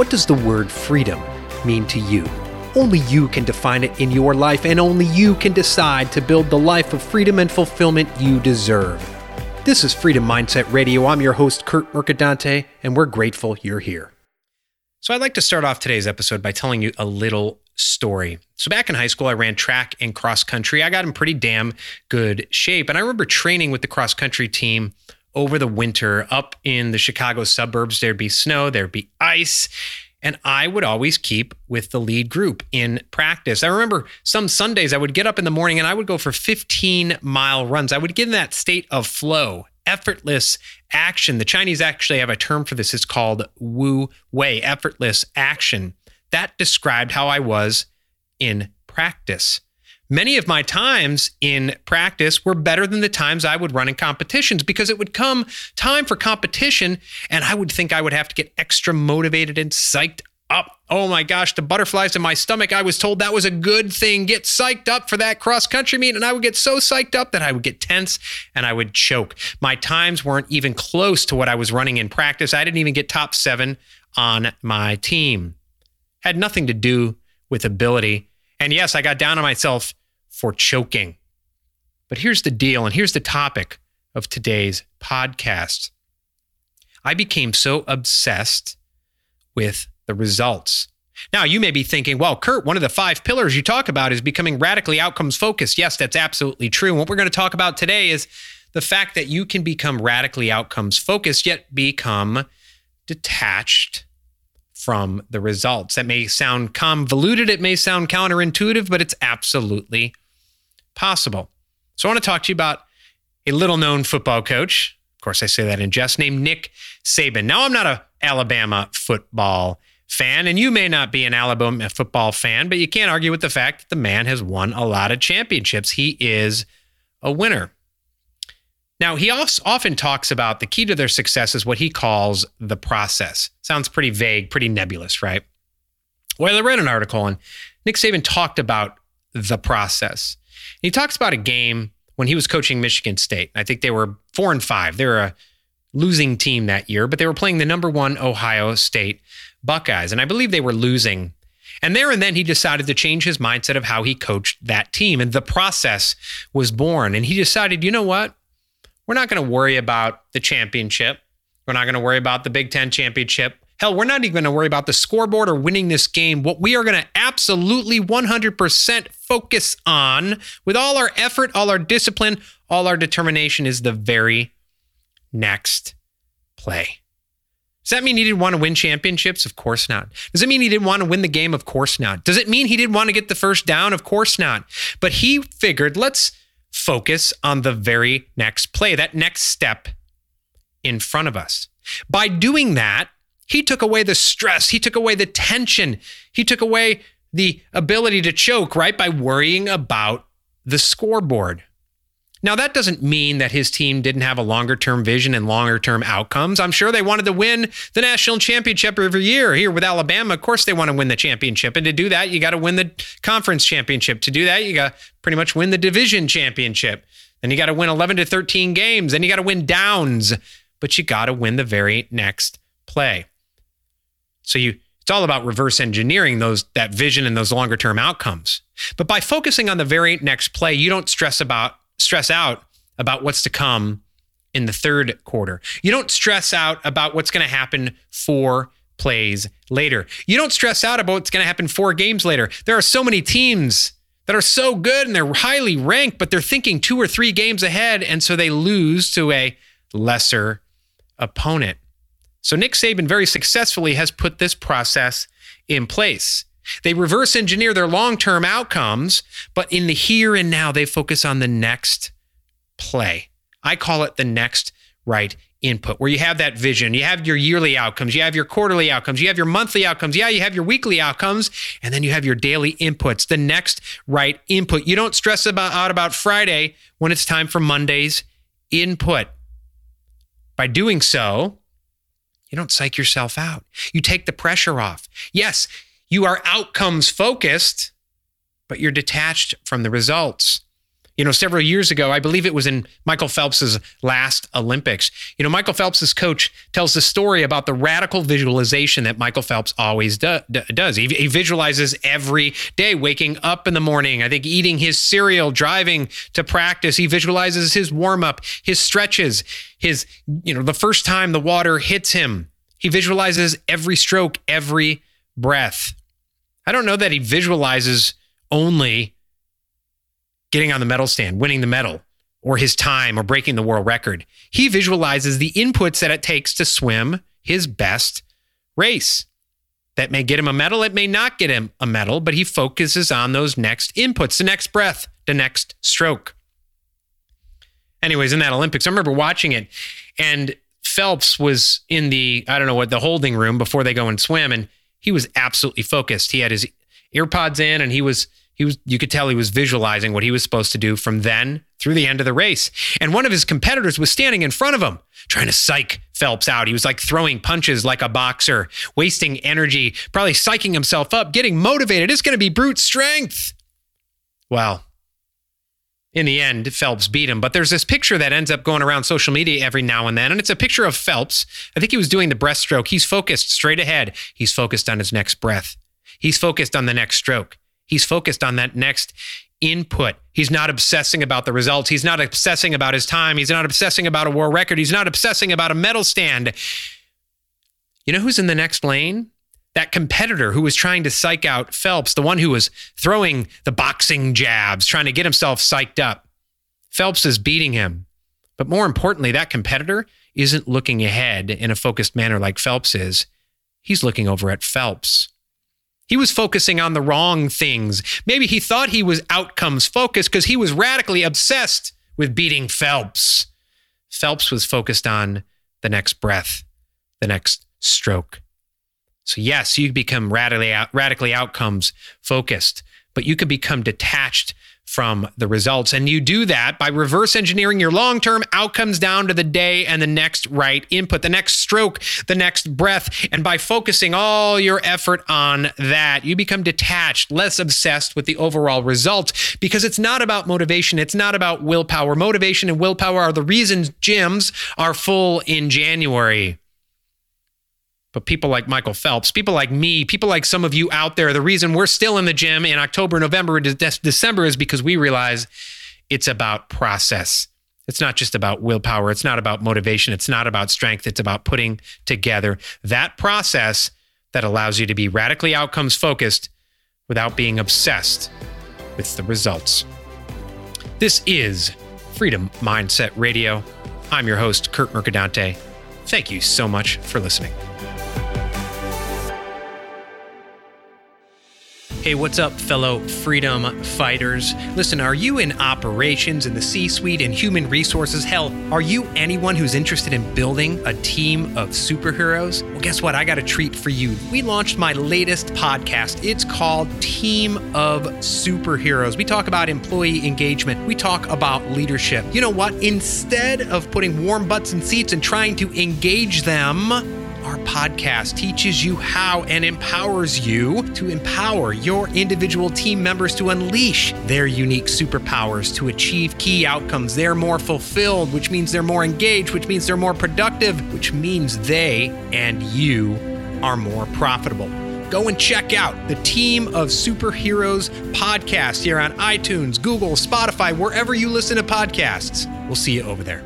What does the word freedom mean to you? Only you can define it in your life, and only you can decide to build the life of freedom and fulfillment you deserve. This is Freedom Mindset Radio. I'm your host, Kurt Mercadante, and we're grateful you're here. So, I'd like to start off today's episode by telling you a little story. So, back in high school, I ran track and cross country. I got in pretty damn good shape. And I remember training with the cross country team over the winter up in the Chicago suburbs. There'd be snow, there'd be ice. And I would always keep with the lead group in practice. I remember some Sundays I would get up in the morning and I would go for 15 mile runs. I would get in that state of flow, effortless action. The Chinese actually have a term for this. It's called Wu Wei, effortless action. That described how I was in practice. Many of my times in practice were better than the times I would run in competitions because it would come time for competition and I would think I would have to get extra motivated and psyched up. Oh my gosh, the butterflies in my stomach. I was told that was a good thing. Get psyched up for that cross country meet. And I would get so psyched up that I would get tense and I would choke. My times weren't even close to what I was running in practice. I didn't even get top seven on my team. Had nothing to do with ability. And yes, I got down on myself for choking. But here's the deal, and here's the topic of today's podcast. I became so obsessed with the results. Now, you may be thinking, well, Kurt, one of the five pillars you talk about is becoming radically outcomes focused. Yes, that's absolutely true. And what we're going to talk about today is the fact that you can become radically outcomes focused, yet become detached from the results. That may sound convoluted, it may sound counterintuitive, but it's absolutely possible. So I want to talk to you about a little known football coach. Of course, I say that in jest, named Nick Saban. Now, I'm not a Alabama football fan, and you may not be an Alabama football fan, but you can't argue with the fact that the man has won a lot of championships. He is a winner. Now, he often talks about the key to their success is what he calls the process. Sounds pretty vague, pretty nebulous, right? Well, I read an article and Nick Saban talked about the process. He talks about a game when he was coaching Michigan State. I think they were four and five. They were a losing team that year, but they were playing the number one Ohio State Buckeyes. And I believe they were losing. And there and then he decided to change his mindset of how he coached that team. And the process was born. And he decided, you know what? We're not going to worry about the championship. We're not going to worry about the Big Ten championship. Hell, we're not even going to worry about the scoreboard or winning this game. What we are going to absolutely 100% focus on with all our effort, all our discipline, all our determination is the very next play. Does that mean he didn't want to win championships? Of course not. Does it mean he didn't want to win the game? Of course not. Does it mean he didn't want to get the first down? Of course not. But he figured, let's focus on the very next play, that next step in front of us. By doing that, he took away the stress, he took away the tension, he took away the ability to choke, right? By worrying about the scoreboard. Now, that doesn't mean that his team didn't have a longer term vision and longer term outcomes. I'm sure they wanted to win the national championship every year. Here with Alabama, of course, they want to win the championship. And to do that, you got to win the conference championship. To do that, you got to pretty much win the division championship. Then you got to win 11 to 13 games. Then you got to win downs, but you got to win the very next play. So you it's all about reverse engineering those that vision and those longer term outcomes. But by focusing on the very next play, you don't stress about stress out about what's to come in the third quarter. You don't stress out about what's going to happen four plays later. You don't stress out about what's going to happen four games later. There are so many teams that are so good and they're highly ranked, but they're thinking two or three games ahead. And so they lose to a lesser opponent. So Nick Saban very successfully has put this process in place. They reverse engineer their long term outcomes, but in the here and now, they focus on the next play. I call it the next right input, where you have that vision, you have your yearly outcomes, you have your quarterly outcomes, you have your monthly outcomes, yeah, you have your weekly outcomes, and then you have your daily inputs, the next right input. You don't stress about, out about Friday when it's time for Monday's input. By doing so, you don't psych yourself out. You take the pressure off. Yes, you are outcomes focused, but you're detached from the results. You know, several years ago, I believe it was in Michael Phelps's last Olympics. You know, Michael Phelps's coach tells the story about the radical visualization that Michael Phelps always do, does. He, he visualizes every day, waking up in the morning, I think eating his cereal, driving to practice. He visualizes his warm up, his stretches, his, you know, the first time the water hits him. He visualizes every stroke, every breath. I don't know that he visualizes only getting on the medal stand, winning the medal, or his time, or breaking the world record. He visualizes the inputs that it takes to swim his best race. That may get him a medal, it may not get him a medal, but he focuses on those next inputs, the next breath, the next stroke. Anyways, in that Olympics, I remember watching it, and Phelps was in the, I don't know what, the holding room before they go and swim, and he was absolutely focused. He had his earpods in, and he was he was you could tell he was visualizing what he was supposed to do from then through the end of the race. And one of his competitors was standing in front of him, trying to psych Phelps out. He was like throwing punches like a boxer, wasting energy, probably psyching himself up, getting motivated. It's going to be brute strength. Well, in the end, Phelps beat him. But there's this picture that ends up going around social media every now and then. And it's a picture of Phelps. I think he was doing the breaststroke. He's focused straight ahead. He's focused on his next breath. He's focused on the next stroke. He's focused on that next input. He's not obsessing about the results. He's not obsessing about his time. He's not obsessing about a world record. He's not obsessing about a medal stand. You know who's in the next lane? That competitor who was trying to psych out Phelps, the one who was throwing the boxing jabs, trying to get himself psyched up. Phelps is beating him. But more importantly, that competitor isn't looking ahead in a focused manner like Phelps is. He's looking over at Phelps. He was focusing on the wrong things. Maybe he thought he was outcomes focused because he was radically obsessed with beating Phelps. Phelps was focused on the next breath, the next stroke. So, yes, you become radically, radically outcomes focused, but you can become detached from the results. And you do that by reverse engineering your long term outcomes down to the day and the next right input, the next stroke, the next breath. And by focusing all your effort on that, you become detached, less obsessed with the overall result because it's not about motivation. It's not about willpower. Motivation and willpower are the reasons gyms are full in January. But people like Michael Phelps, people like me, people like some of you out there, the reason we're still in the gym in October, November, and December is because we realize it's about process. It's not just about willpower. It's not about motivation. It's not about strength. It's about putting together that process that allows you to be radically outcomes focused without being obsessed with the results. This is Freedom Mindset Radio. I'm your host, Kurt Mercadante. Thank you so much for listening. Hey, what's up, fellow freedom fighters? Listen, are you in operations in the C suite in human resources? Hell, are you anyone who's interested in building a team of superheroes? Well, guess what? I got a treat for you. We launched my latest podcast. It's called Team of Superheroes. We talk about employee engagement, we talk about leadership. You know what? Instead of putting warm butts in seats and trying to engage them, our podcast teaches you how and empowers you to empower your individual team members to unleash their unique superpowers to achieve key outcomes. They're more fulfilled, which means they're more engaged, which means they're more productive, which means they and you are more profitable. Go and check out the Team of Superheroes podcast here on iTunes, Google, Spotify, wherever you listen to podcasts. We'll see you over there.